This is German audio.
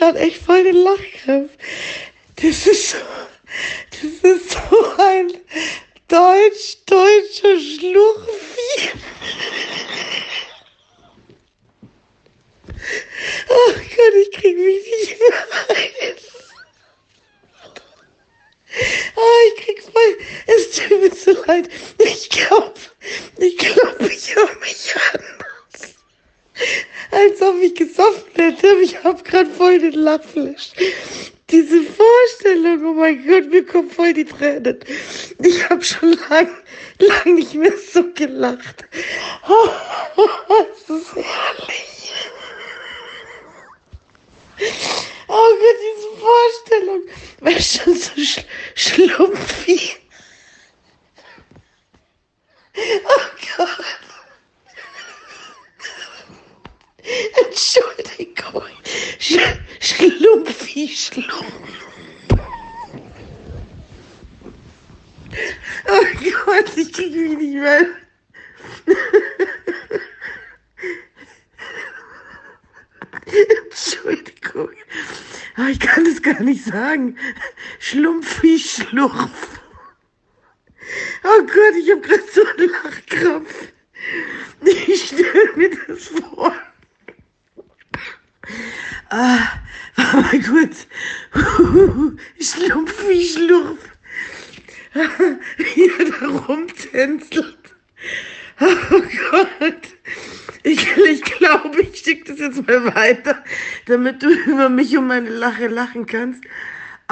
gerade echt voll den Lachkrampf. Das ist so, das ist so ein deutsch-deutscher Schluchvieh. Ach Gott, ich krieg mich nicht mehr rein. Ah, ich krieg voll. Es tut mir so leid. Ich glaube, ich glaube. Als ob ich gesoffen hätte. Ich hab grad voll den Lachflash. Diese Vorstellung, oh mein Gott, mir kommen voll die Tränen. Ich hab schon lang, lang nicht mehr so gelacht. Oh, das ist herrlich. Oh Gott, diese Vorstellung. War schon so sch schlumpfig. Oh Gott. Entschuldigung. Sch schlumpfi, schlumpf. Oh Gott, ich kriege mich nicht mehr. Entschuldigung. Oh, ich kann es gar nicht sagen. Schlumpfi, Schlurf. Oh Gott, ich habe gerade so einen Lachkrampf. Ich stelle mir das vor. Ah, warte mal kurz. Schlumpfi, Schlurf. Wie er da rumtänzelt. Oh Gott. Ich, ich glaube, ich schicke das jetzt mal weiter, damit du über mich und meine Lache lachen kannst.